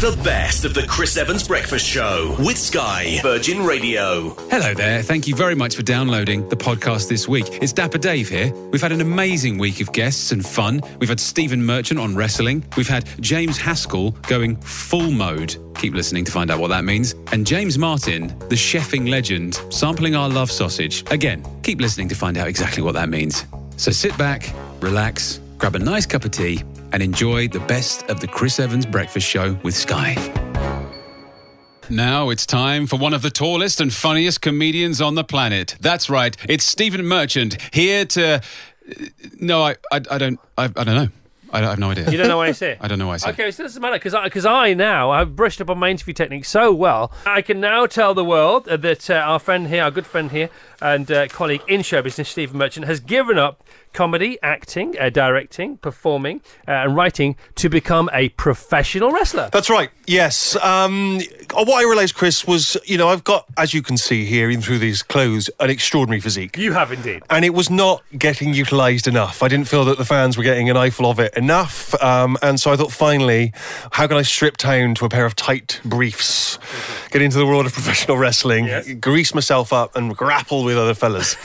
The best of the Chris Evans Breakfast Show with Sky Virgin Radio. Hello there. Thank you very much for downloading the podcast this week. It's Dapper Dave here. We've had an amazing week of guests and fun. We've had Stephen Merchant on wrestling. We've had James Haskell going full mode. Keep listening to find out what that means. And James Martin, the chefing legend, sampling our love sausage. Again, keep listening to find out exactly what that means. So sit back, relax, grab a nice cup of tea, and enjoy the best of the Chris Evans Breakfast Show with Sky. Now it's time for one of the tallest and funniest comedians on the planet. That's right, it's Stephen Merchant here to. No, I, I, I don't, I, I don't know. I, I have no idea. You don't know why I say it? I don't know why I say it. Okay, so it doesn't matter because I, because I now I've brushed up on my interview technique so well. I can now tell the world uh, that uh, our friend here, our good friend here, and uh, colleague in show business, Stephen Merchant, has given up comedy, acting, uh, directing, performing, uh, and writing to become a professional wrestler. That's right. Yes. Um, what I realised, Chris, was you know I've got, as you can see here, even through these clothes, an extraordinary physique. You have indeed. and it was not getting utilised enough. I didn't feel that the fans were getting an eyeful of it enough, um, and so I thought, finally, how can I strip down to a pair of tight briefs, get into the world of professional wrestling, Yes. grease myself up, and grapple with other fellas?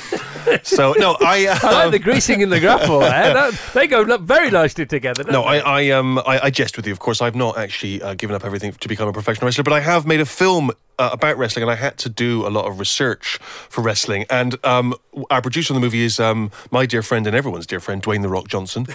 so no, I. Uh, I like the greasing in the grapple. eh? That- they go very nicely together. don't No, they? I, I um, I, I jest with you. Of course, I've not actually uh, given up everything to become a professional wrestler, but I have made a film uh, about wrestling, and I had to do a lot of research for wrestling. And um, our producer on the movie is um, my dear friend and everyone's dear friend, Dwayne the Rock Johnson.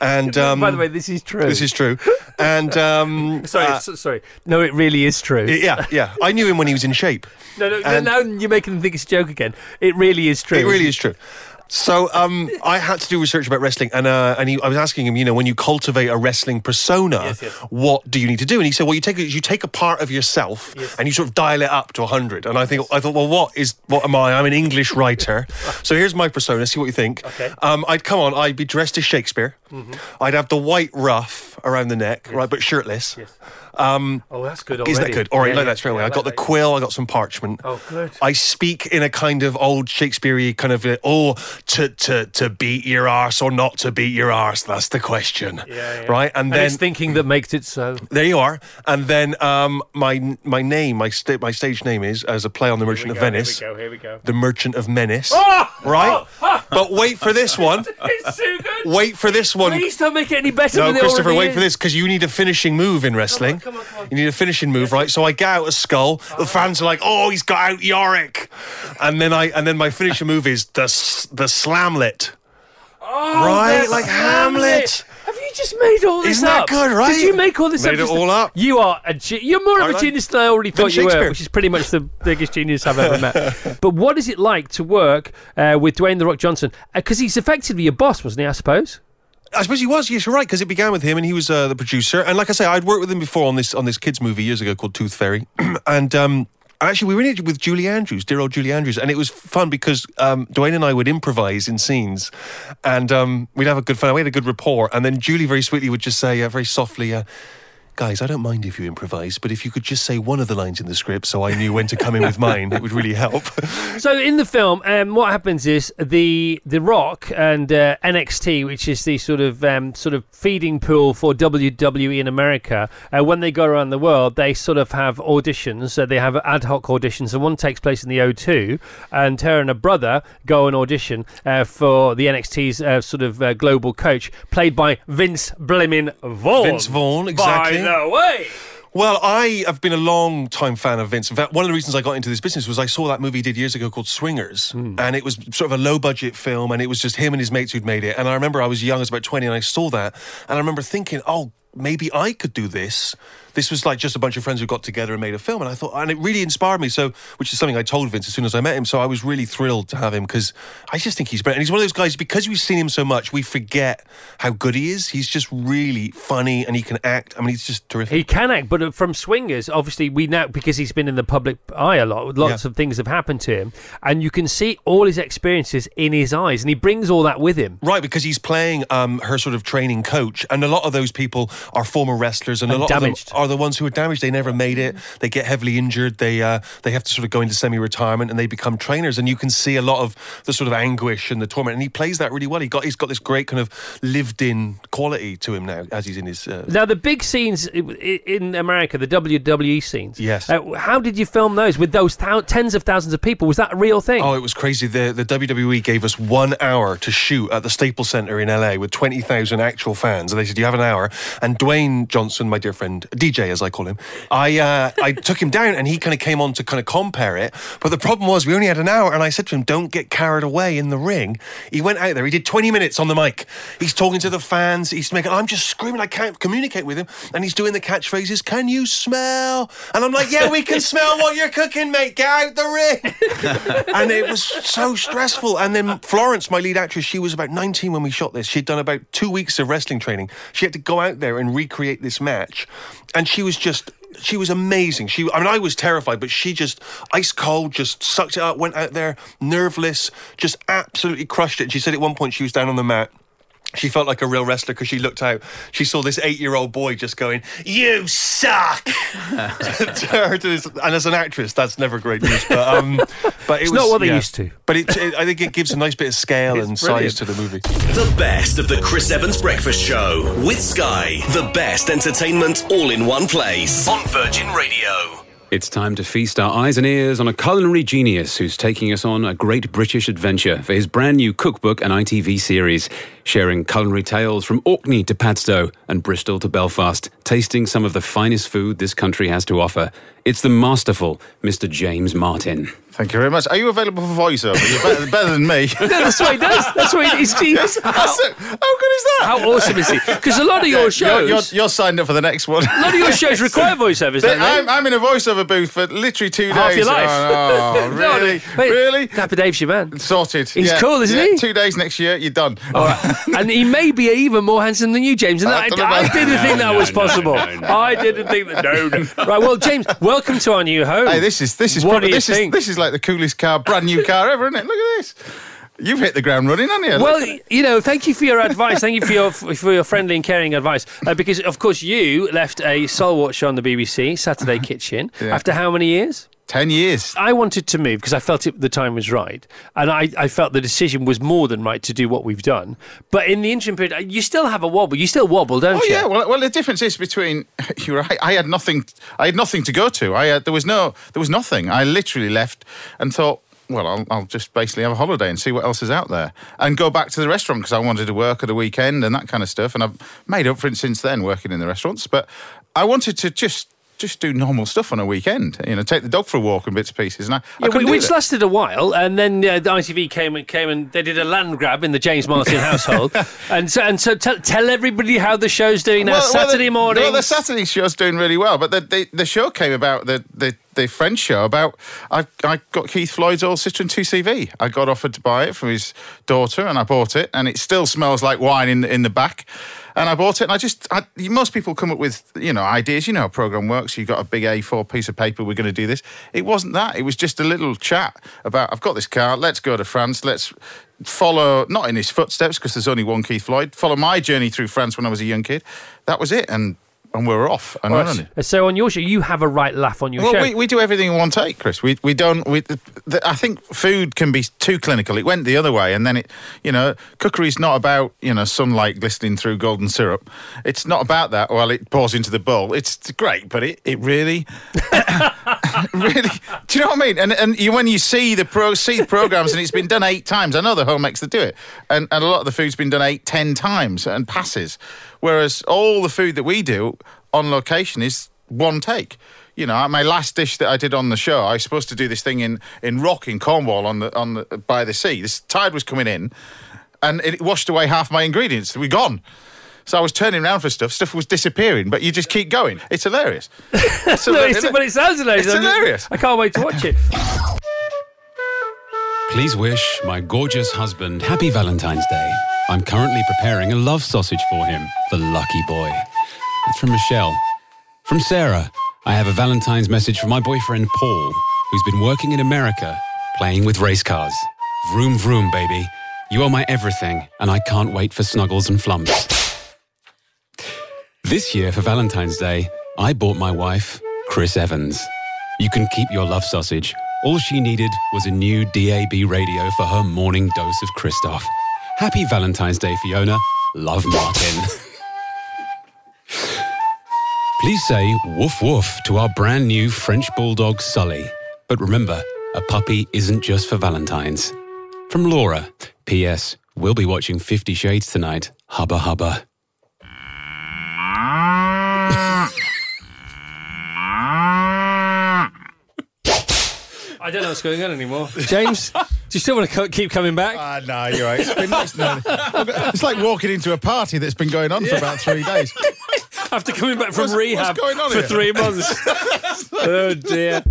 And um, By the way, this is true. this is true. And um, sorry, uh, sorry. No, it really is true. yeah, yeah, I knew him when he was in shape. no, no, no, and- now you're making them think it's a joke again. It really is true. It really is true. So um, I had to do research about wrestling, and uh, and he, I was asking him, you know, when you cultivate a wrestling persona, Yes, yes. what do you need to do? And he said, well, you take you take a part of yourself and you sort of dial it up to hundred. And I think I thought, well, what is what am I? I'm an English writer, so here's my persona. See what you think. Okay. Um, I'd come on. I'd be dressed as Shakespeare. I'd have the white ruff around the neck, right, but shirtless. Yes. Um, Oh, that's good. is that good? All right, Yeah, like yeah, that straight away. yeah, I got the like quill. I got some parchment. Oh, good. I speak in a kind of old Shakespeare kind of uh, oh to to to beat your arse or not to beat your arse. That's the question, Yeah, yeah. right? And, And then it's thinking that makes it so. there you are. And then um, my my name, my sta- my stage name is as a play on the Merchant of Venice, Here we go. Here we go. the Merchant of Menace, Oh! right? But wait for this one. It's too good. Wait for this one. Please don't make it any better No, Christopher, wait is. for this because you need a finishing move in wrestling. Come on, come on. You need a finishing move, right? So I get out a skull. The fans are like, "Oh, he's got out Yorick," and then I and then my finishing move is the s- the slamlet. right, like Hamlet. Hamlet. Have you just made all this Isn't that good, right? Did you make all this Made up? it all up. You are a ge- you're more of a genius than I already thought you were, Shakespeare. which is pretty much the biggest genius I've ever met. But what is it like to work uh, with Dwayne the Rock Johnson? Because he's effectively your boss, wasn't he? I suppose. I suppose he was. Yes, you're right because it began with him, and he was uh, the producer. And like I say, I'd worked with him before on this on this kids movie years ago called Tooth Fairy, and. um Actually, we were in it with Julie Andrews, dear old Julie Andrews, and it was fun because um, Dwayne and I would improvise in scenes, and um, we'd have a good fun. We had a good rapport, and then Julie very sweetly would just say, uh, very softly, uh, "Guys, I don't mind if you improvise, but if you could just say one of the lines in the script, so I knew when to come in with mine, it would really help." So in the film, um, what happens is the the Rock and uh, NXT, which is the sort of um, sort of feeding pool for WWE in America, uh, when they go around the world, they sort of have auditions. Uh, they have ad hoc auditions, and one takes place in the O2, and her and her brother go and audition uh, for the NXT's uh, sort of uh, global coach, played by Vince Blimmin Vaughn. Vince Vaughn, exactly. By the way. Well, I have been a long time fan of Vince. In fact, one of the reasons I got into this business was I saw that movie he did years ago called Swingers, hmm. and it was sort of a low budget film, and it was just him and his mates who'd made it. And I remember I was young, I was about 20, and I saw that, and I remember thinking, oh, maybe I could do this. This was like just a bunch of friends who got together and made a film. And I thought, and it really inspired me. So, which is something I told Vince as soon as I met him. So I was really thrilled to have him because I just think he's brilliant. And he's one of those guys because we've seen him so much, we forget how good he is. He's just really funny and he can act. I mean, he's just terrific. He can act, but uh, from Swingers, obviously, we know because he's been in the public eye a lot. Lots Yeah. of things have happened to him, and you can see all his experiences in his eyes, and he brings all that with him. Right, because he's playing um, her sort of training coach, and a lot of those people are former wrestlers, and, a And lot damaged. of them are the ones who are damaged. They never made it. They get heavily injured. They uh, they have to sort of go into semi-retirement, and they become trainers. And you can see a lot of the sort of anguish and the torment, and he plays that really well. He got he's got this great kind of lived-in quality to him now as he's in his. Uh, Now, the big scenes in America, the WWE scenes. Yes. Uh, how did you film those with those thou- tens of thousands of people? Was that a real thing? Oh, it was crazy. The the WWE gave us one hour to shoot at the Staples Center in LA with twenty thousand actual fans, and they said you have an hour. And Dwayne Johnson, my dear friend, DJ as I call him, I uh, I took him down, and he kind of came on to kind of compare it. But the problem was we only had an hour, and I said to him, "Don't get carried away in the ring." He went out there. He did twenty minutes on the mic. He's talking to the fans. He's making. I'm just screaming. I can't communicate with him, and he's doing the catchphrases. Can you smell? And I'm like, Yeah, we can smell what you're cooking, mate. Get out the ring and it was so stressful. And then Florence, my lead actress, she was about 19 when we shot this. She'd done about two weeks of wrestling training. She had to go out there and recreate this match, and she was just. She was amazing. She, I mean, I was terrified, but she just ice cold, just sucked it up, went out there, nerveless, just absolutely crushed it. She said at one point she was down on the mat. She felt like a real wrestler because she looked out. She saw this eight-year-old boy just going, "You suck." to her, to this- and as an actress, that's never great news. But um, but it It's was, not what they yeah. used to. But it, it, I think it gives a nice bit of scale It's and brilliant. size to the movie. The best of the Chris Evans Breakfast Show with Sky. The best entertainment all in one place on Virgin Radio. It's time to feast our eyes and ears on a culinary genius who's taking us on a great British adventure for his brand new cookbook and ITV series, sharing culinary tales from Orkney to Padstow and Bristol to Belfast, tasting some of the finest food this country has to offer. It's the masterful Mr. James Martin. Thank you very much. Are you available for voiceover? You're better, better than me. no, That's what he does. That's what he, he's, he's, That's it. How good is that? How awesome is he? Because a lot of your You're, shows, you're, you're signed up for the next one. a lot of your shows require voiceovers, don't they? I'm, I'm in a voiceover booth for literally two Half days. your life. Oh, no, No, really? wait, really? Dapper Dave's your man. Sorted. He's Yeah, cool, isn't yeah. he? Two days next year, you're done. All right. and he may be even more handsome than you, James. And I I, don't I didn't think that No, was no, possible. no, no. I didn't think that. No, no. Right. Well, James, welcome to our new home. Hey, this is this is What probably, do you this is this is like the coolest car, brand new car ever, isn't it? Look at this. You've hit the ground running, haven't you? Well, Look you know, thank you for your advice. Thank you for your for your friendly and caring advice. Uh, because of course you left a Soul show on the BBC, Saturday Kitchen, Yeah. after how many years? Ten years. I wanted to move because I felt it, the time was right, and I, I felt the decision was more than right to do what we've done. But in the interim period, you still have a wobble. You still wobble, don't you? Oh you? yeah, well, well, the difference is between you're right. I had nothing. I had nothing to go to. I had, there was no, there was nothing. I literally left and thought, well, I'll, I'll just basically have a holiday and see what else is out there, and go back to the restaurant because I wanted to work at the weekend and that kind of stuff. And I've made up for it since then, working in the restaurants. But I wanted to just. Just do normal stuff on a weekend, you know, take the dog for a walk and bits and pieces, and I, I Yeah, do which lasted a while, and then uh, the ITV came and came and they did a land grab in the James Martin household, and so and so tell, tell everybody how the show's doing now. Saturday the, morning. Well, the Saturday show's doing really well, but the, the, the show came about the, the the French show about I I got Keith Floyd's old Citroen 2CV. I got offered to buy it from his daughter, and I bought it, and it still smells like wine in in the back. And I bought it, and I just I, most people come up with you know ideas. You know how a program works. You've got a big A4 piece of paper. We're going to do this. It wasn't that. It was just a little chat about I've got this car. Let's go to France. Let's follow not in his footsteps because there's only one Keith Floyd. Follow my journey through France when I was a young kid. That was it, and and we're off and running. so on your show, you have a right laugh on your Well, show. we, we do everything in one take, Chris. We we don't. We, the, the, I think food can be too clinical. It went the other way, and then it, you know, cookery's not about you know sunlight glistening through golden syrup. It's not about that. While it pours into the bowl, it's great, but it, it really, really. Do you know what I mean? And and you, when you see the pro see the programs, and it's been done eight times. I know the home makes that do it, and and a lot of the food's been done eight, ten times and passes. Whereas all the food that we do on location is one take. You know, my last dish that I did on the show, I was supposed to do this thing in, in Rock in Cornwall on the on the by the sea. This tide was coming in, and it washed away half my ingredients. We're gone. So I was turning around for stuff. Stuff was disappearing, but you just keep going. It's hilarious. It's No, hila- it's, but it sounds hilarious. It's hilarious. I can't wait to watch it. Please wish my gorgeous husband happy Valentine's Day. I'm currently preparing a love sausage for him, the lucky boy. That's from Michelle. From Sarah, I have a Valentine's message from my boyfriend Paul, who's been working in America playing with race cars. Vroom, vroom, baby. You are my everything, and I can't wait for snuggles and flumps. This year for Valentine's Day, I bought my wife, Chris Evans. You can keep your love sausage. All she needed was a new DAB radio for her morning dose of Christoph. Happy Valentine's Day, Fiona. Love Martin. Please say woof woof to our brand new French bulldog Sully. But remember, a puppy isn't just for Valentine's. From Laura. P.S. We'll be watching Fifty Shades tonight. Hubba hubba. I don't know what's going on anymore. James, do you still want to keep coming back? Ah, no, you're right. It's, been, it's, no, it's like walking into a party that's been going on for about three days. After coming back from What's- rehab what's going on for here? three months. oh dear.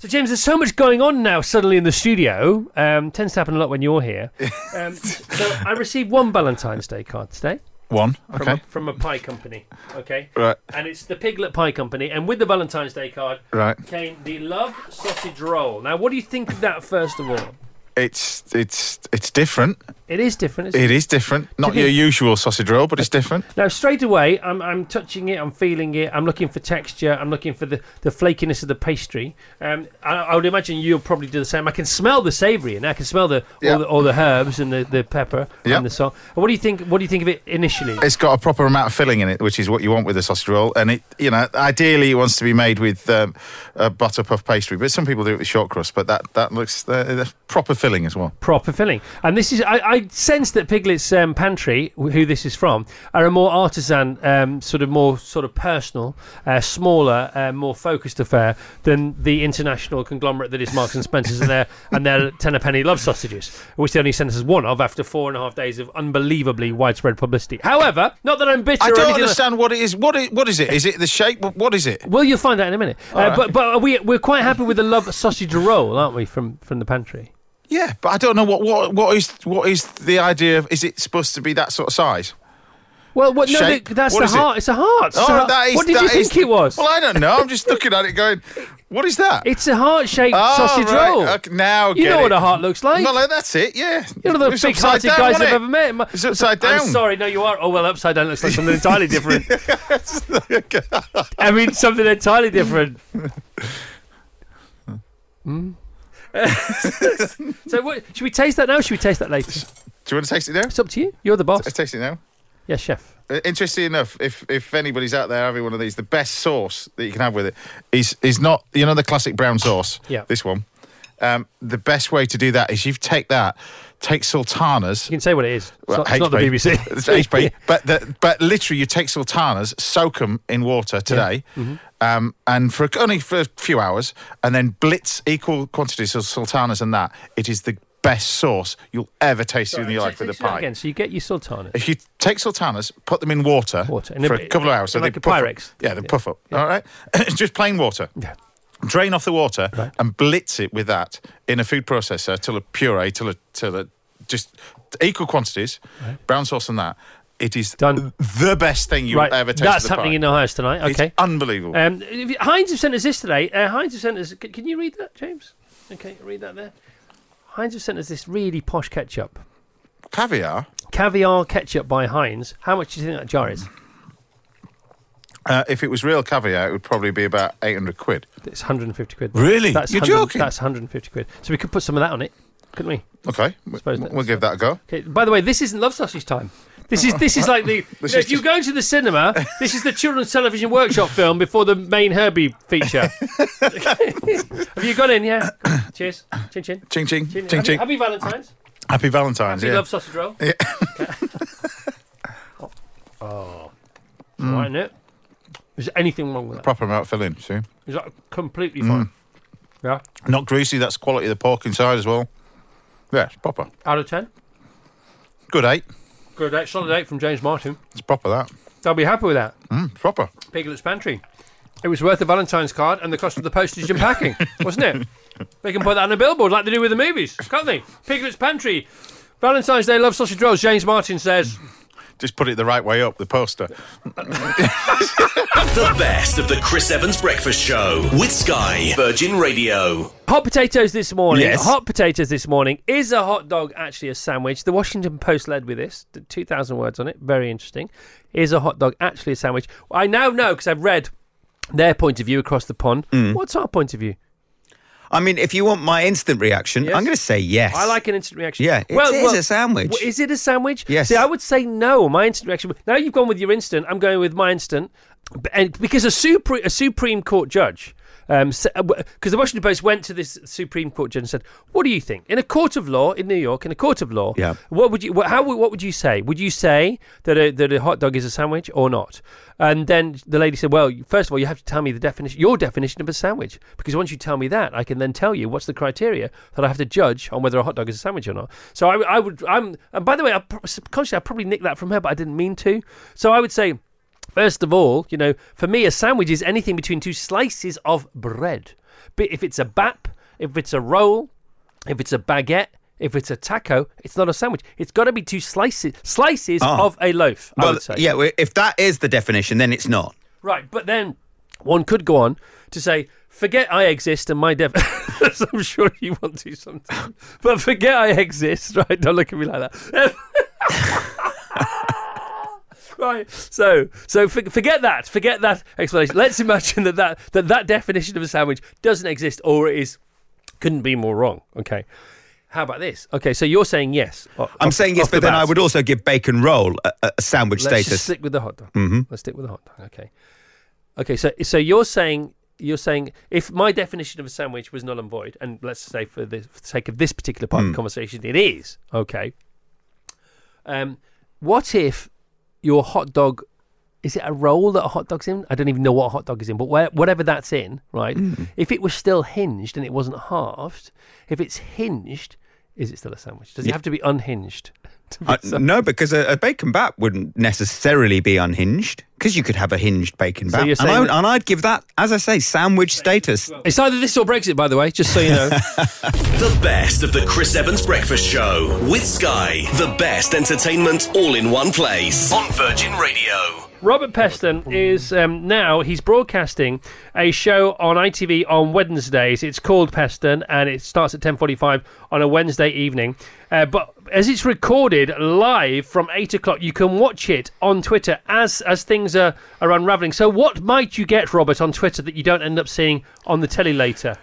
So James, there's so much going on now suddenly in the studio. Um, tends to happen a lot when you're here. Um, so I received one Valentine's Day card today One, from, okay. a, from a pie company. Okay. Right. And it's the Piglet Pie Company, and with the Valentine's Day card Right. came the Love Sausage Roll. Now, what do you think of that? First of all, It's it's it's different. it is different. It? It is different. Not your usual sausage roll, but it's different. Now, straight away, I'm, I'm touching it, I'm feeling it, I'm looking for texture, I'm looking for the, the flakiness of the pastry. Um, I, I would imagine you'll probably do the same. I can smell the savoury, and I can smell the, all, the all the herbs and the, the pepper Yeah. and the salt. What do you think? What do you think of it initially? It's got a proper amount of filling in it, which is what you want with a sausage roll. And it, you know, ideally it wants to be made with um, a butter puff pastry, but some people do it with short crust. But that that looks uh, proper filling as well. Proper filling, and this is I, I sense that Piglet's um, Pantry, who this is from, are a more artisan, um, sort of more sort of personal, uh, smaller, uh, more focused affair than the international conglomerate that is Marks and Spencers and their and their ten a penny love sausages, which they only sent us one of after four and a half days of unbelievably widespread publicity. However, not that I'm bitter. I don't anything like- understand what it is. What is, what is it? Is it the shape? What- is it? well, you'll find out in a minute. Uh, But but we we're quite happy with the love sausage roll, aren't we? From from the pantry. Yeah, but I don't know what what what is what is the idea of? Is it supposed to be that sort of size? Well, what, no, Shape? th- that's What the is it? heart. It's a heart. Oh, heart. Uh, that is. what did you that think is- it was? Well, I don't know. I'm just looking at it, going, "What is that?" It's a heart-shaped Oh, sausage right. roll. Okay, now you get know it. what a heart looks like. Well, uh, that's it. Yeah, You're one of the It's big-hearted down, guys wasn't I've it? ever met. My- It's upside down. I'm sorry, no, you are. Oh well, upside down looks like something entirely different. I mean, something entirely different. Mm. so, what, should we taste that now? or Should we taste that later? Do you want to taste it now? It's up to you. You're the boss. Let's taste it now. Yes, chef. Uh, Interesting enough, if if anybody's out there having one of these, the best sauce that you can have with it is is not you know the classic brown sauce. Yeah. This one. Um, the best way to do that is you take that, take sultanas. You can say what it is. It's, Well, not, it's not the BBC. It's HP. But the, but literally, you take sultanas, soak them in water today, Mm-hmm. Um, and for only for a few hours, and then blitz equal quantities of sultanas and that. It is the best sauce you'll ever taste in your life with a pie. Again, so you get your sultanas. If you take sultanas, put them in water, Water. For a- a, couple of hours, so like they a puff Pyrex. Up. Yeah, they Yeah. puff up. All right, just plain water. Yeah. Drain off the water Right. and blitz it with that in a food processor till a puree, till a till a just equal quantities, brown sauce and that. It is Done. the best thing you right, ever taste. that's happening pie. in house tonight. It's Okay. unbelievable. Um, Heinz have sent us this today. Uh, Heinz have sent us. c- Can you read that, James? Okay, read that there. Heinz have sent us this really posh ketchup, Caviar. caviar ketchup by Heinz. How much do you think that jar is? Uh, if it was real caviar, it would probably be about eight hundred quid. It's 150 quid. Really? That's You're joking? That's 150 quid. So we could put some of that on it, couldn't we? Okay, Suppose we'll give that a go. Okay. By the way, this isn't love sausage time. This is this is like the. you know, is if you just- go to the cinema, this is the children's television workshop film before the main Herbie feature. Have you got in? Yeah. Cheers. Chin chin. Ching ching Chin. ching happy, ching. happy Valentine's. Happy Valentine's. Happy yeah. love sausage roll. Yeah. Oh. It's all right? Is there anything wrong with that? Proper amount filling. See, Is that completely Mm. fine? Yeah. not greasy. That's quality of the pork inside as well. Yeah, it's proper. Out of ten. Good eight. Good eight, solid eight from James Martin. It's proper that. They'll be happy with that. Mm, proper. Piglet's Pantry. It was worth the Valentine's card and the cost of the postage and packing, wasn't it? They can put that on a billboard like they do with the movies, can't they? Piglet's Pantry. Valentine's Day love sausage rolls. James Martin says. Just put it the right way up, the poster. The best of the Chris Evans Breakfast Show with Sky Virgin Radio. Hot potatoes this morning. Yes. Hot potatoes this morning. Is a hot dog actually a sandwich? The Washington Post led with this. 2,000 words on it. Very interesting. Is a hot dog actually a sandwich? I now know because I've read their point of view across the pond. Mm. What's our point of view? I mean, if you want my instant reaction, Yes. I'm going to say yes. I like an instant reaction. Yeah, well it is a sandwich. well, is it a sandwich? Yes. See, I would say no. My instant reaction. Now you've gone with your instant. I'm going with my instant, and because a supreme a Supreme Court judge. Um, because uh, the Washington Post went to this Supreme Court judge and said, "What do you think in a court of law in New York? In a court of law, Yeah. what would you? What, how? What would you say? Would you say that a, that a hot dog is a sandwich or not?" And then the lady said, "Well, first of all, you have to tell me the definition, your definition of a sandwich, because once you tell me that, I can then tell you what's the criteria that I have to judge on whether a hot dog is a sandwich or not." So I, I would, I'm, and by the way, I, subconsciously I probably nicked that from her, but I didn't mean to. So I would say. First of all, you know, for me, a sandwich is anything between two slices of bread. But if it's a bap, if it's a roll, if it's a baguette, if it's a taco, it's not a sandwich. It's got to be two slices slices Ah. of a loaf. I well, would say. yeah, well, if that is the definition, then it's not. Right, but then one could go on to say, forget I exist and my. As I'm sure you want to sometimes, but forget I exist. Right? Don't look at me like that. right. So, so for, forget that. Forget that explanation. Let's imagine that that, that that definition of a sandwich doesn't exist, or it is couldn't be more wrong. Okay. How about this? Okay, so you're saying yes. I'm saying yes, off the but then I would also give bacon roll a, a- sandwich Let's status. stick with the hot dog. Mm-hmm. Let's stick with the hot dog. Okay. Okay. So so you're saying you're saying if my definition of a sandwich was null and void, and let's say for the, for the sake of this particular part of the conversation, it is okay. Um, what if your hot dog? Is it a roll that a hot dog's in? I don't even know what a hot dog is in, but where, whatever that's in, right? Mm. If it was still hinged and it wasn't halved, if it's hinged, is it still a sandwich? Does it have to be unhinged? to be Uh, no, because a, a bacon bat wouldn't necessarily be unhinged, because you could have a hinged bacon So bat. you're and, I saying would, and I'd give that, as I say, sandwich status. It's either this or Brexit, by the way, just so you know. The best of the Chris Evans Breakfast Show with Sky. The best entertainment all in one place on Virgin Radio. Robert Peston is um, now he's broadcasting a show on ITV on Wednesdays. It's called Peston, and it starts at ten forty-five on a Wednesday evening. Uh, but as it's recorded live from eight o'clock, you can watch it on Twitter as as things are are unraveling. So, what might you get, Robert, on Twitter that you don't end up seeing on the telly later?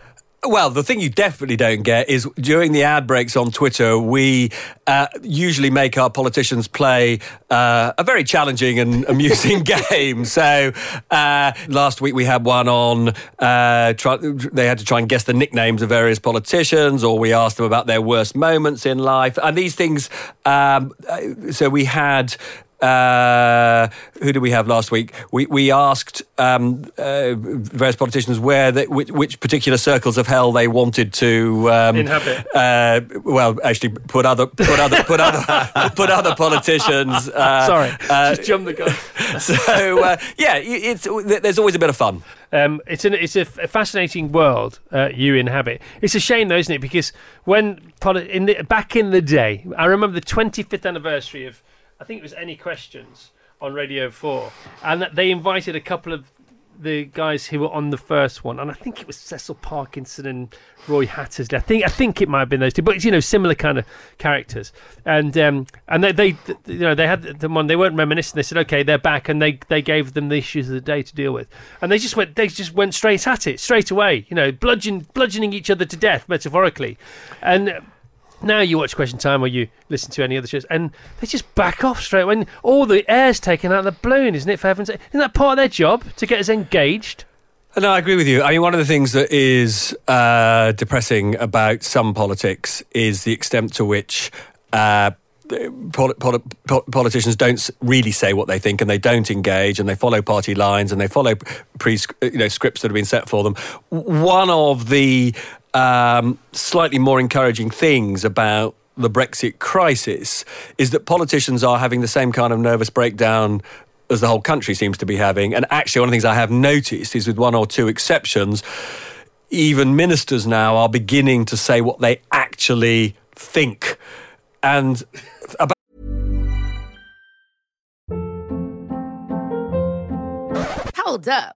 Well, the thing you definitely don't get is during the ad breaks on Twitter, we uh, usually make our politicians play uh, a very challenging and amusing game. So uh, last week we had one on, uh, try, they had to try and guess the nicknames of various politicians, or we asked them about their worst moments in life. And these things, um, uh, so we had uh, who did we have last week? We we asked um, uh, various politicians where they, which, which particular circles of hell they wanted to um, Inhabit. Uh, well, actually, put other put other put other put other politicians. Uh, Sorry, uh, just jump the gun. so uh, yeah, it's there's always a bit of fun. Um, it's an it's a, f- a fascinating world uh, you inhabit. It's a shame though, isn't it? Because when in the, back in the day, I remember the 25th anniversary of I think it was Any Questions on Radio Four, and they invited a couple of the guys who were on the first one, and I think it was Cecil Parkinson and Roy Hattersley. I think I think it might have been those two, but you know, similar kind of characters. And um, and they, they you know they had them on. They weren't reminiscing. They said, okay, they're back, and they they gave them the issues of the day to deal with, and they just went they just went straight at it straight away. You know, bludgeon, bludgeoning each other to death metaphorically, and. Uh, now you watch Question Time or you listen to any other shows, and they just back off straight when all the air's taken out of the balloon, isn't it? For heaven's sake, isn't that part of their job to get us engaged? No, I agree with you. I mean, one of the things that is uh, depressing about some politics is the extent to which. Uh, poli- poli- politicians don't really say what they think and they don't engage and they follow party lines and they follow pre you know scripts that have been set for them one of the um, slightly more encouraging things about the Brexit crisis is that politicians are having the same kind of nervous breakdown as the whole country seems to be having. And actually, one of the things I have noticed is, with one or two exceptions, even ministers now are beginning to say what they actually think. And about Hold up.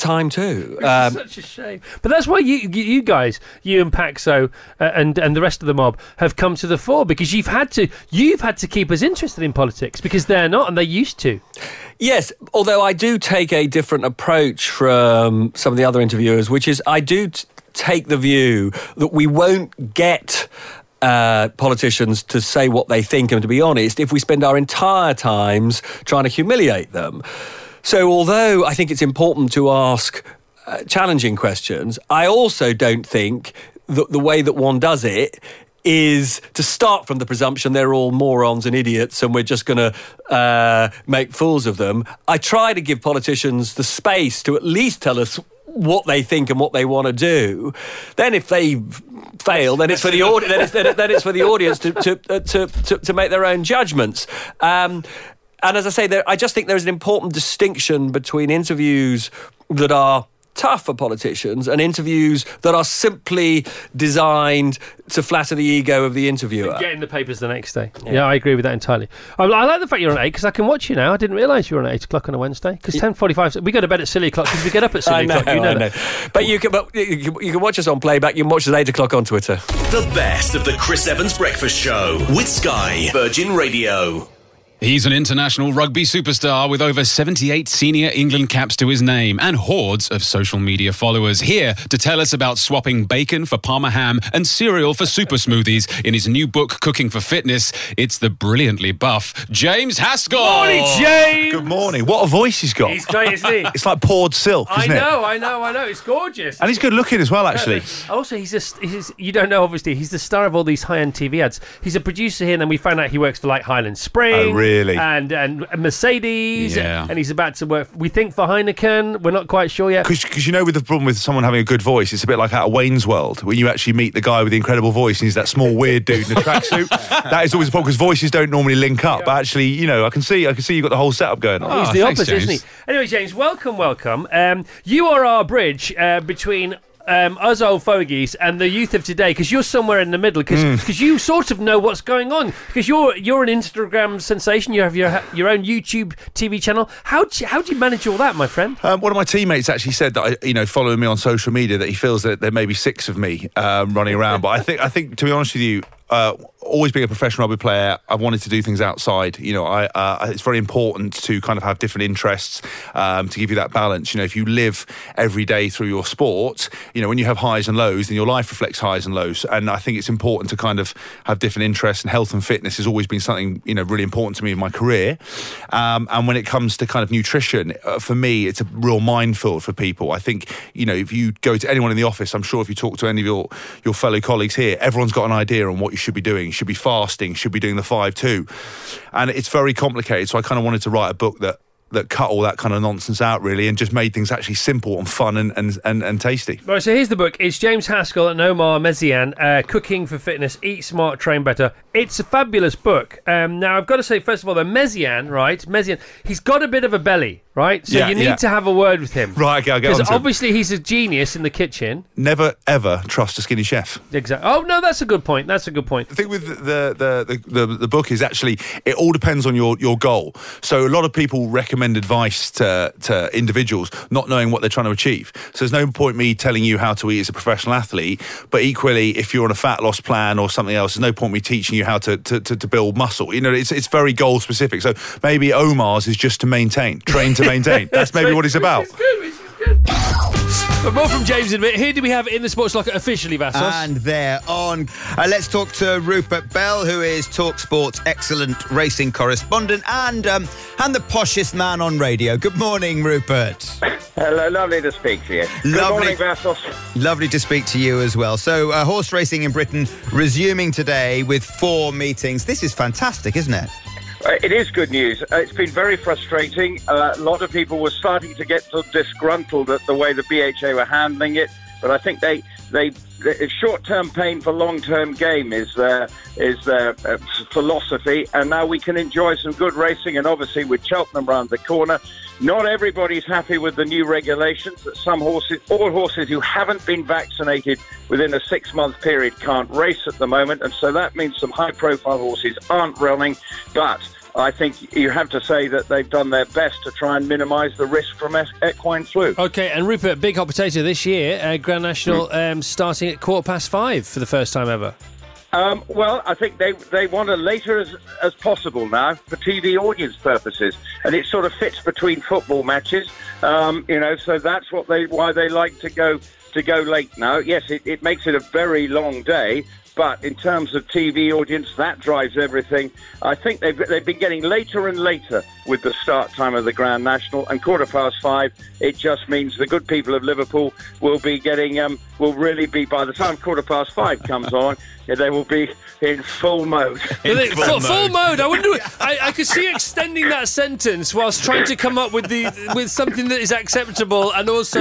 time too. Um, Such a shame. But that's why you you guys, you and Paxo uh, and and the rest of the mob have come to the fore because you've had to you've had to keep us interested in politics because they're not and they used to. Yes, although I do take a different approach from some of the other interviewers, which is I do t- take the view that we won't get. Uh, politicians to say what they think and to be honest if we spend our entire times trying to humiliate them. So, although I think it's important to ask uh, challenging questions, I also don't think that the way that one does it is to start from the presumption they're all morons and idiots and we're just going to uh, make fools of them. I try to give politicians the space to at least tell us what they think and what they want to do. Then, if they fail, then it's for the audience. Then then it's for the audience to to, uh, to, to to make their own judgments. Um, and as I say, there, I just think there's an important distinction between interviews that are tough for politicians and interviews that are simply designed to flatter the ego of the interviewer. Get in the papers the next day. Yeah, I agree with that entirely. I, I like the fact you're on eight because I can watch you now. I didn't realise you were on eight o'clock on a Wednesday because ten forty-five. We go to bed at silly o'clock because we get up at silly I know, o'clock. You know, I know. But you can, but you can, you can watch us on playback. You can watch us at eight o'clock on Twitter. The best of the Chris Evans Breakfast Show with Sky Virgin Radio. He's an international rugby superstar with over 78 senior England caps to his name and hordes of social media followers. Here to tell us about swapping bacon for Parma ham and cereal for super smoothies in his new book, Cooking for Fitness, it's the brilliantly buff James Haskell. Morning, James. Good morning. What a voice he's got. He's great, isn't he? It's like poured silk, I isn't it? know, I know, I know. It's gorgeous. And he's good looking as well, actually. Also, he's just, he's, you don't know, obviously, he's the star of all these high end TV ads. He's a producer here, and then we found out he works for like Highland Spring. Oh, really? And, and Mercedes. Yeah. And he's about to work, we think, for Heineken. We're not quite sure yet. Because you know, with the problem with someone having a good voice, it's a bit like out of Wayne's World when you actually meet the guy with the incredible voice and he's that small weird dude in a tracksuit. that is always a problem because voices don't normally link up. But actually, you know, I can see, I can see you've got the whole setup going on. Oh, He's the thanks, opposite, James. isn't he? Anyway, James, welcome, welcome. Um, you are our bridge uh, between. Um, us old fogies and the youth of today, because you're somewhere in the middle, because Hmm. you sort of know what's going on, because you're you're an Instagram sensation, you have your your own YouTube TV channel. How do you, how do you manage all that, my friend? Um, one of my teammates actually said that, I, you know, following me on social media, that he feels that there may be six of me um, running around. But I think, I think, to be honest with you, uh, always being a professional rugby player, I've wanted to do things outside. You know, I, uh, it's very important to kind of have different interests um, to give you that balance. You know, if you live every day through your sport, you know, when you have highs and lows, then your life reflects highs and lows. And I think it's important to kind of have different interests. And health and fitness has always been something you know really important to me in my career. Um, and when it comes to kind of nutrition, uh, for me, it's a real minefield for people. I think you know if you go to anyone in the office, I'm sure if you talk to any of your your fellow colleagues here, everyone's got an idea on what you should be doing. Should be fasting, should be doing the five two, and it's very complicated. So I kind of wanted to write a book that. That cut all that kind of nonsense out, really, and just made things actually simple and fun and, and, and, and tasty. Right, so here's the book. It's James Haskell and Omar Meziane, uh, Cooking for Fitness, Eat Smart, Train Better. It's a fabulous book. Um, now, I've got to say, first of all, the Meziane, right? Meziane, he's got a bit of a belly, right? So Yeah, you need yeah. to have a word with him. Right, okay, I'll get Because onto it. obviously he's a genius in the kitchen. Never ever trust a skinny chef. Exactly. Oh, no, that's a good point. That's a good point. The thing with the the, the, the the book is actually it all depends on your your goal. So a lot of people recommend advice to to individuals not knowing what they're trying to achieve. So there's no point me telling you how to eat as a professional athlete, but equally if you're on a fat loss plan or something else, there's no point me teaching you how to to, to, to build muscle. You know, it's it's very goal specific. So maybe Omar's is just to maintain, train to maintain. That's maybe what it's about. Which is good, which is good. But more from James in a bit. Who do we have in the sports locker officially, Vassos? And they're on. Uh, let's talk to Rupert Bell, who is Talk Sports excellent racing correspondent and um, and the poshest man on radio. Good morning, Rupert. Hello, lovely to speak to you. Good Lovely. morning, Vassos. Lovely to speak to you as well. So, uh, horse racing in Britain resuming today with four meetings. This is fantastic, isn't it? Uh, It is good news. Uh, It's been very frustrating. A lot of people were starting to get disgruntled at the way the BHA were handling it, but I think they they short-term pain for long-term game is their is their uh, philosophy, and now we can enjoy some good racing. And obviously, with Cheltenham round the corner, not everybody's happy with the new regulations. That some horses, all horses who haven't been vaccinated within a six-month period, can't race at the moment, and so that means some high-profile horses aren't running, but. I think you have to say that they've done their best to try and minimise the risk from equine flu. Okay, and Rupert, big hot potato this year, uh, Grand National um, starting at quarter past five for the first time ever. Um, well, I think they they want it later as, as possible now for TV audience purposes, and it sort of fits between football matches. Um, you know, so that's what they why they like to go to go late now. Yes, it, it makes it a very long day, but in terms of TV audience, that drives everything. I think they've they've been getting later and later with the start time of the Grand National, and quarter past five. It just means the good people of Liverpool will be getting um, will really be by the time quarter past five comes on, yeah, they will be in full mode. But they- full, full mode. I wonder. I, I could see extending that sentence whilst trying to come up with the with something that is acceptable and also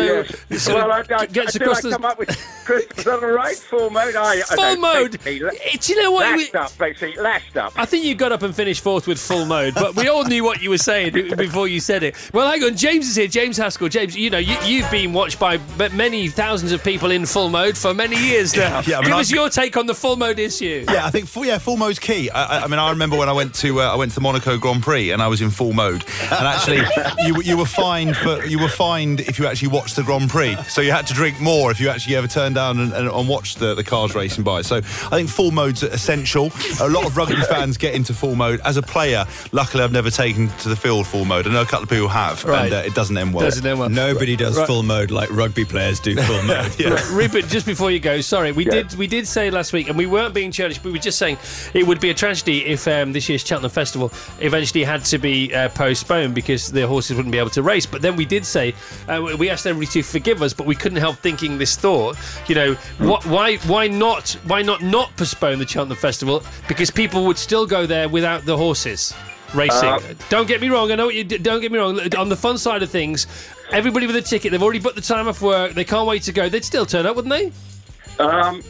Yes. sort Well, I, of I, gets I, did across I the come up with Chris, is that all right? Full mode? I, I Full don't mode. think he- Do you know what? Lashed up, basically, lashed up. I think you got up and finished fourth with full mode, but we all knew what you were saying before you said it. Well, hang on, James is here. James Haskell. James, you know, you, you've been watched by many thousands of people in full mode for many years now. Yeah, I mean, Give I- us your take on the full mode issue. Yeah, I think full, yeah, full mode's key. I, I- I mean, I remember when I went to uh, I went to the Monaco Grand Prix and I was in full mode, and actually, you you were fined for you were fined if you actually watched the Grand Prix. So you had to drink more if you actually ever turned down and, and, and watched the, the cars racing by. So I think full mode's essential. A lot of rugby fans get into full mode. As a player, luckily, I've never taken to the field full mode. I know a couple of people have, Right. and uh, it doesn't end well. Doesn't end well. Nobody does Right. full mode like rugby players do full mode. Yeah. Rupert, just before you go, sorry, we Yeah. did we did say last week, and we weren't being churlish, but we were just saying it would be a tragedy if um, this year's Cheltenham Festival eventually had to be uh, postponed because the horses wouldn't be able to race. But then we did say uh, we asked everybody to forgive us, but we couldn't help thinking this thought. You know, what, why why not why not not postpone the Cheltenham Festival because people would still go there without the horses. Racing. Uh, don't get me wrong. I know what you don't get me wrong. On the fun side of things, everybody with a ticket, they've already booked the time off work. They can't wait to go. They'd still turn up, wouldn't they? Um,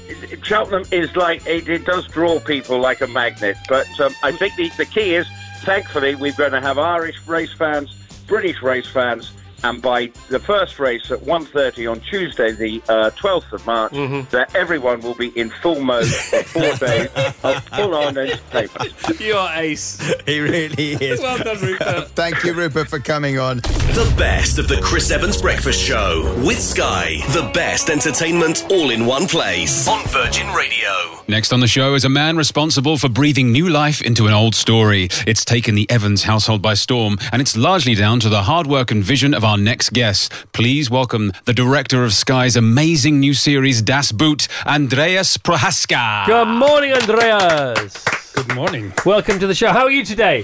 Cheltenham is like it, it does draw people like a magnet, but um, I think the, the key is, thankfully, we're going to have Irish race fans, British race fans, and by the first race at 1.30 on Tuesday, the uh, 12th of March, that everyone will be in full mode for four days of full-on entertainment. You're ace. He really is. Well done, Rupert. Thank you, Rupert, for coming on. The best of the Chris Evans Breakfast Show with Sky. The best entertainment all in one place on Virgin Radio. Next on the show is a man responsible for breathing new life into an old story. It's taken the Evans household by storm, and it's largely down to the hard work and vision of our next guest. Please welcome the director of Sky's amazing new series, Das Boot, Andreas Prochaska. Good morning, Andreas. Good morning. Welcome to the show. How are you today?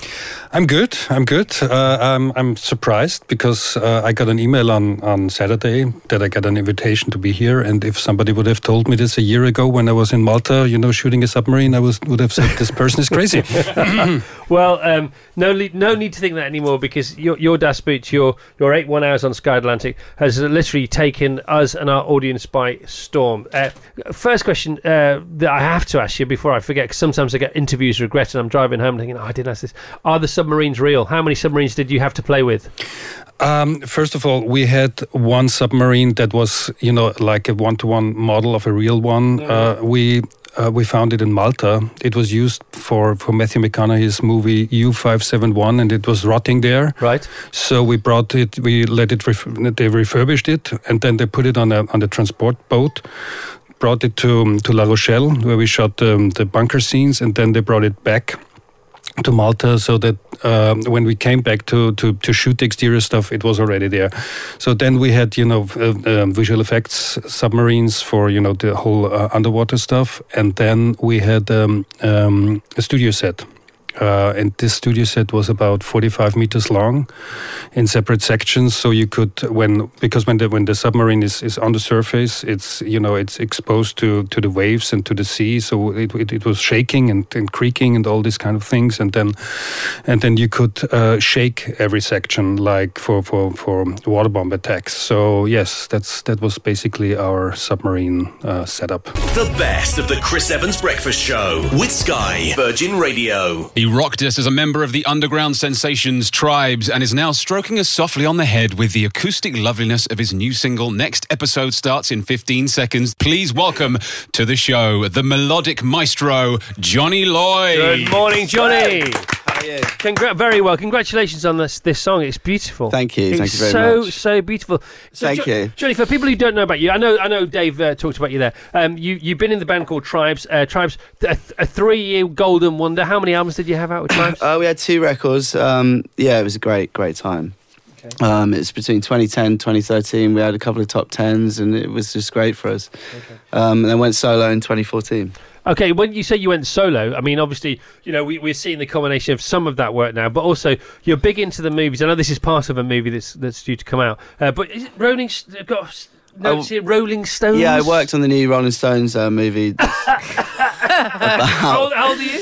I'm good. I'm good. Uh, I'm, I'm surprised because uh, I got an email on, on Saturday that I got an invitation to be here. And if somebody would have told me this a year ago when I was in Malta, you know, shooting a submarine, I was, would have said this person is crazy. Well, um, no, no need to think that anymore because your your Das Boot, your your eight one hours on Sky Atlantic has literally taken us and our audience by storm. Uh, first question uh, that I have to ask you before I forget, because sometimes I get interviews regret and I'm driving home thinking, oh, I didn't ask this. Are the submarines real? How many submarines did you have to play with? Um, first of all, we had one submarine that was, you know, like a one-to-one model of a real one. Uh, we uh, we found it in Malta. It was used for for Matthew McConaughey's movie U five seven one, and it was rotting there. Right. So we brought it. We let it. Ref- they refurbished it, and then they put it on a on a transport boat. Brought it to to La Rochelle, where we shot um, the bunker scenes, and then they brought it back to Malta, so that um, when we came back to, to, to shoot the exterior stuff, it was already there. So then we had you know uh, um, visual effects submarines for you know the whole uh, underwater stuff, and then we had um, um, a studio set. Uh, and this studio set was about 45 meters long in separate sections. So you could when because when the when the submarine is, is on the surface it's you know it's exposed to to the waves and to the sea. So it, it, it was shaking and, and creaking and all these kind of things. And then and then you could uh, shake every section like for for for water bomb attacks. So yes that's that was basically our submarine uh, setup. The best of the Chris Evans Breakfast Show with Sky Virgin Radio. He rocked us as a member of the underground sensations Tribes and is now stroking us softly on the head with the acoustic loveliness of his new single. Next episode starts in 15 seconds. Please welcome to the show the melodic maestro, Johnny Lloyd. Good morning, Johnny. You? Congra- very well. Congratulations on this this song. It's beautiful. Thank you. It's Thank you very so, much. So so beautiful. So, Thank you. Johnny. For people who don't know about you, I know I know Dave uh, talked about you there. Um, you you've been in the band called Tribes. Uh, Tribes, a, a three year golden wonder. How many albums did you have out with Tribes? Uh, we had two records. Um, yeah, it was a great, great time. Um, it's between 2010 2013. We had a couple of top tens, and it was just great for us. Um, and then went solo in 2014. Okay, when you say you went solo, I mean, obviously, you know, we, we're seeing the combination of some of that work now, but also you're big into the movies. I know this is part of a movie that's that's due to come out, uh, but is it Rolling? St- got s- notes here, Rolling Stones. Yeah, I worked on the new Rolling Stones uh, movie. How old, how old are you?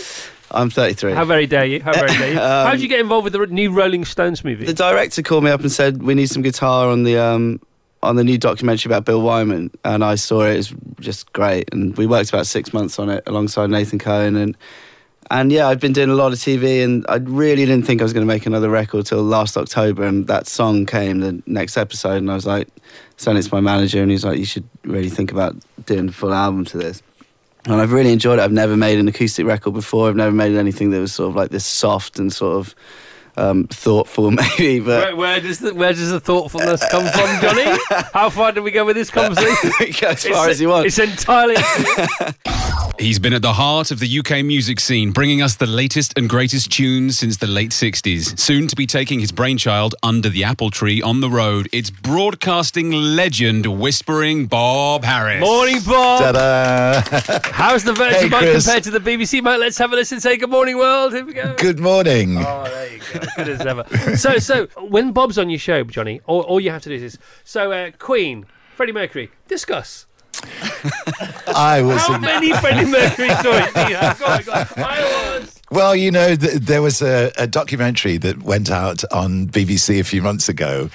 I'm 33. How very dare you? How very dare you? Um, how did you get involved with the new Rolling Stones movie? The director called me up and said we need some guitar on the um, on the new documentary about Bill Wyman, and I saw it. It was just great, and we worked about six months on it alongside Nathan Cohen, and and yeah, I've been doing a lot of TV, and I really didn't think I was going to make another record till last October, and that song came the next episode, and I was like, sent it to my manager, and he's like, you should really think about doing a full album to this. And I've really enjoyed it. I've never made an acoustic record before. I've never made anything that was sort of like this soft and sort of um, thoughtful, maybe. But Where, where does the where does the thoughtfulness come from, Johnny? How far do we go with this conversation? go as far as you want. It's entirely. He's been at the heart of the UK music scene, bringing us the latest and greatest tunes since the late 60s. Soon to be taking his brainchild under the apple tree on the road, it's broadcasting legend Whispering Bob Harris. morning, Bob. Ta-da! How's the Virgin Hey, mic compared to the BBC mic? Let's have a listen. Say good morning, world. Here we go. Good morning. Oh, there you go. Good as ever. So, so when Bob's on your show, Johnny, all, all you have to do is this. So, uh, Queen, Freddie Mercury, discuss. I was. How in- many Freddie Mercury stories do you have? Go on, go on. I was. Well, you know, th- there was a, a documentary that went out on BBC a few months ago.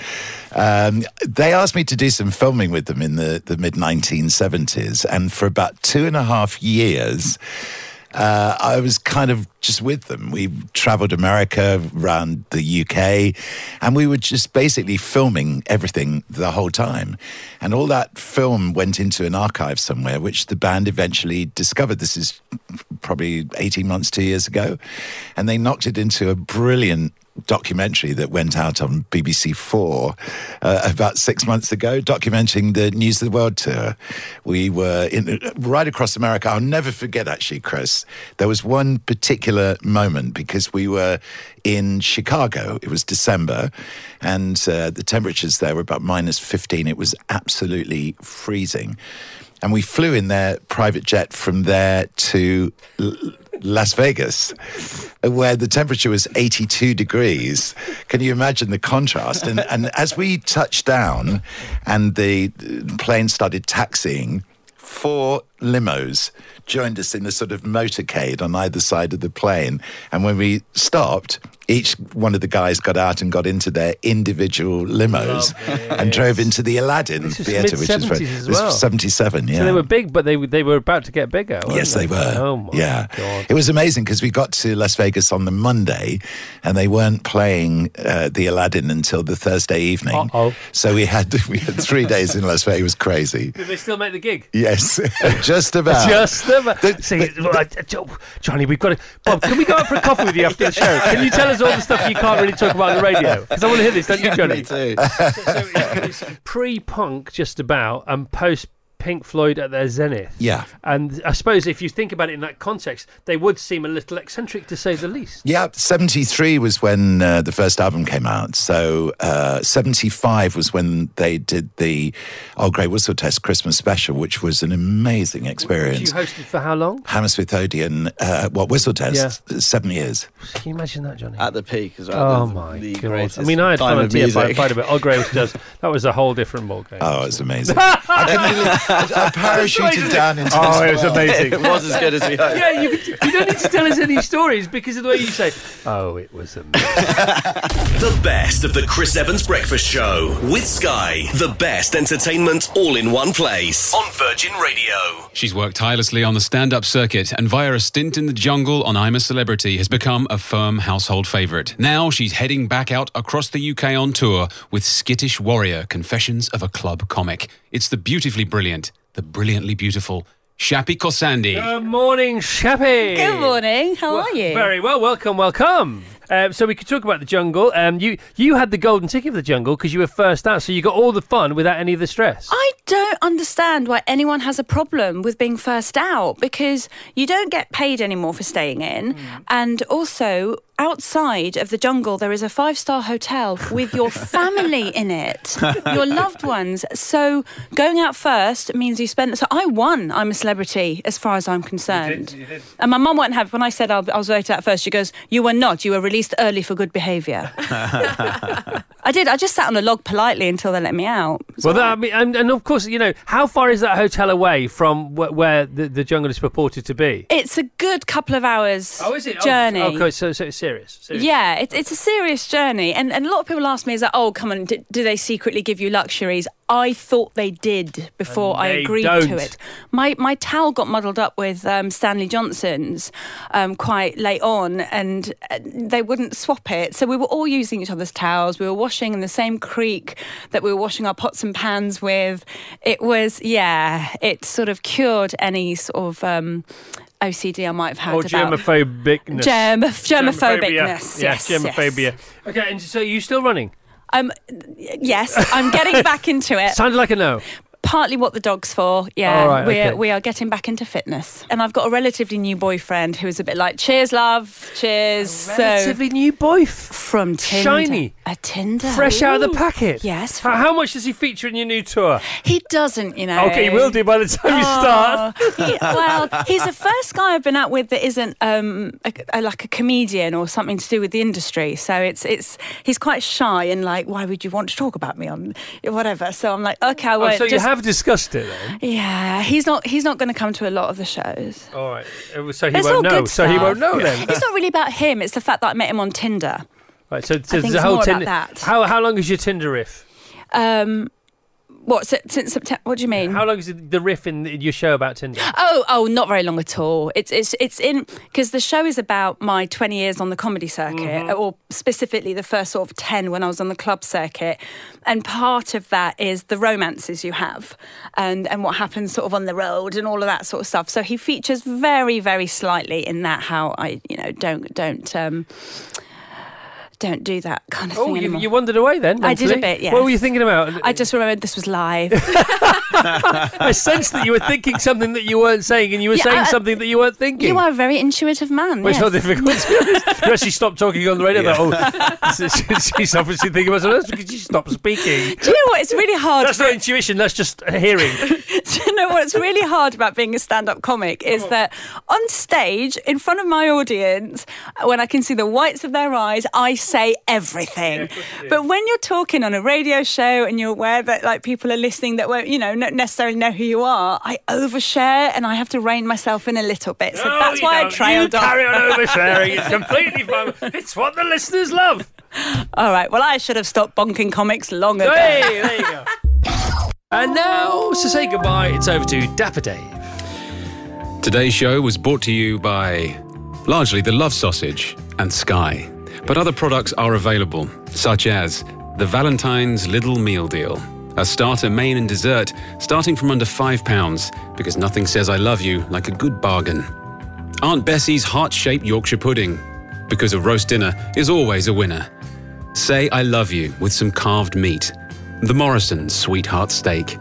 Um, they asked me to do some filming with them in the, the mid 1970s. And for about two and a half years, uh, I was kind of just with them. We traveled America, around the UK, and we were just basically filming everything the whole time. And all that film went into an archive somewhere, which the band eventually discovered. This is probably 18 months, two years ago. And they knocked it into a brilliant documentary that went out on BBC Four uh, about six months ago, documenting the News of the World tour. We were in right across America. I'll never forget, actually, Chris. There was one particular moment because we were in Chicago. It was December, and uh, the temperatures there were about minus 15. It was absolutely freezing. And we flew in their private jet from there to L- Las Vegas, where the temperature was 82 degrees. Can you imagine the contrast? And, and as we touched down and the plane started taxiing, four limos joined us in a sort of motorcade on either side of the plane. And when we stopped, each one of the guys got out and got into their individual limos and drove into the Aladdin theatre, which is very, mid-seventies as it was well. 77, yeah. So they were big, but they were- they were about to get bigger. weren't Yes, they were. Oh my yeah, god! it was amazing because we got to Las Vegas on the Monday, and they weren't playing uh, the Aladdin until the Thursday evening. Uh-oh. So we had we had three days in Las Vegas. It was crazy. Did they still make the gig? Yes, just about. Just about. See, right, Jo- Johnny, we've got to. Bob, can we go out for a coffee with you after the show? Can you tell us all the stuff you can't really talk about on the radio? Because I want to hear this, don't you, Johnny? Me too. So it's pre-punk, just about, and post Pink Floyd at their zenith. Yeah. And I suppose if you think about it in that context, they would seem a little eccentric to say the least. Yeah, 73 was when uh, the first album came out. So uh, 75 was when they did the Old Grey Whistle Test Christmas special, which was an amazing You experience. hosted for how long? Hammersmith Odeon, uh, what, Whistle Test? Seven years. Can you imagine that, Johnny? At the peak as well. Oh the- my the god! I mean, I had fun on of TFI music. quite a bit. Old Grey was just that was a whole different ballgame. Oh, it was amazing. I, couldn't believe, I, I parachuted down into Oh, this it was world. amazing. It was as good as we hoped. yeah, you, you don't need to tell us any stories because of the way you say, "Oh, it was amazing." The best of the Chris Evans Breakfast Show with Sky. The best entertainment all in one place on Virgin Radio. She's worked tirelessly on the stand up circuit and via a stint in the jungle on I'm a Celebrity has become a firm household favourite. Now she's heading back out across the UK on tour with Skittish Warrior Confessions of a Club comic. It's the beautifully brilliant, the brilliantly beautiful Shappi Khorsandi. Good morning, Shappi. Good morning. How are you? Very well. Welcome, welcome. Um, so we could talk about the jungle. Um, you you had the golden ticket for the jungle because you were first out, so you got all the fun without any of the stress. I don't understand why anyone has a problem with being first out because you don't get paid anymore for staying in. And also, outside of the jungle, there is a five star hotel with your family in it, your loved ones. So going out first means you spend. So I won. I'm a celebrity as far as I'm concerned. And my mum won't have. When I said I I was voted out first, she goes, "You were not. You were released early for good behaviour. I did. I just sat on a log politely until they let me out. Well, that, I mean, and, and of course, you know, how far is that hotel away from wh- where the, the jungle is purported to be? It's a good couple of hours Oh, is it? Oh, journey. okay, so, so it's serious. serious. Yeah, it's it's a serious journey, and and a lot of people ask me, "Is that oh, come on, do, do they secretly give you luxuries?" I thought they did before And I agreed don't. to it. My my towel got muddled up with um, Stanley Johnson's um, quite late on, and uh, they wouldn't swap it. So we were all using each other's towels. We were washing in the same creek that we were washing our pots and pans with. It was yeah, it sort of cured any sort of. Um, OCD I might have had Or germophobicness. Germ- germophobicness. Yes, Yes, germophobia. yes. Okay, and so are you still running? Um, yes, I'm getting back into it. Sounded like a no. Partly what the dog's for. Yeah, right, we're okay. we are getting back into fitness, and I've got a relatively new boyfriend who is a bit like, "Cheers, love, cheers." So- Relatively new boy. from Tinder, Shiny. a Tinder, Fresh out of the packet. Yes, How, how much does he feature in your new tour? he doesn't, you know. Okay, he will do by the time you start. Oh, he- well, he's the first guy I've been out with that isn't um, a, a- like a comedian or something to do with the industry. So it's it's he's quite shy and like, why would you want to talk about me on whatever? So I'm like, okay, I Oh, won't. so you just- discussed it then? Yeah, he's not. He's not going to come to a lot of the shows. All right. So he It's won't know. So he won't know then. It's not really about him. It's the fact that I met him on Tinder. Right. So, so think there's a whole Tinder. that. How how long is your Tinder riff? Um, what si- since September? What do you mean? How long is the riff in your show about Tinder? Oh, oh, not very long at all. It's it's it's in because the show is about my 20 years on the comedy circuit, Mm-hmm. or specifically the first sort of 10 when I was on the club circuit, and part of that is the romances you have, and and what happens sort of on the road and all of that sort of stuff. So he features very very slightly in that. How I you know don't don't um don't do that kind of Oh, thing you, you wandered away then. I did a bit, yes. What were you thinking about? I just remembered this was live. I sensed that you were thinking something that you weren't saying, and you were Yeah, saying I- something that you weren't thinking. you are a very intuitive man. Well, it's yes. not difficult. to be. You actually stopped talking on the radio. Like, oh, she's obviously thinking about something else because she stopped speaking. Do you know what? It's really hard. That's not intuition. That's just hearing. Do you know what's really hard about being a stand-up comic is that on stage, in front of my audience, when I can see the whites of their eyes, I say everything. But when you're talking on a radio show and you're aware that like people are listening that won't, you know, not necessarily know who you are, I overshare and I have to rein myself in a little bit. So No, that's why I don't. trailed you off. carry on oversharing. It's completely fine. It's what the listeners love. All right. Well, I should have stopped bonking comics long ago. Hey, there you go. And now, to say goodbye, it's over to Dapper Dave. Today's show was brought to you by largely the Love Sausage and Sky. But other products are available, such as the Valentine's Little Meal Deal. A starter, main, and dessert starting from under £5 because nothing says I love you like a good bargain. Aunt Bessie's heart shaped Yorkshire pudding because a roast dinner is always a winner. Say I love you with some carved meat. The Morrison's Sweetheart Steak.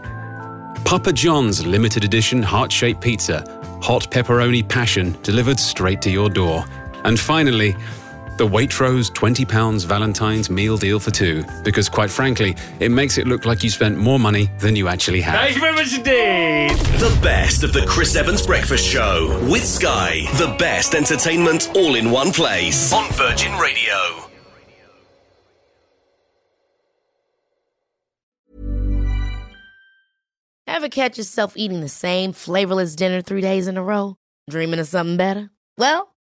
Papa John's limited edition heart shaped pizza, hot pepperoni passion delivered straight to your door. And finally, the Waitrose £20 Valentine's meal deal for two, because quite frankly, it makes it look like you spent more money than you actually have. Thank you very much indeed. The best of the Chris Evans Breakfast Show with Sky. The best entertainment all in one place on Virgin Radio. Ever catch yourself eating the same flavorless dinner three days in a row? Dreaming of something better? Well,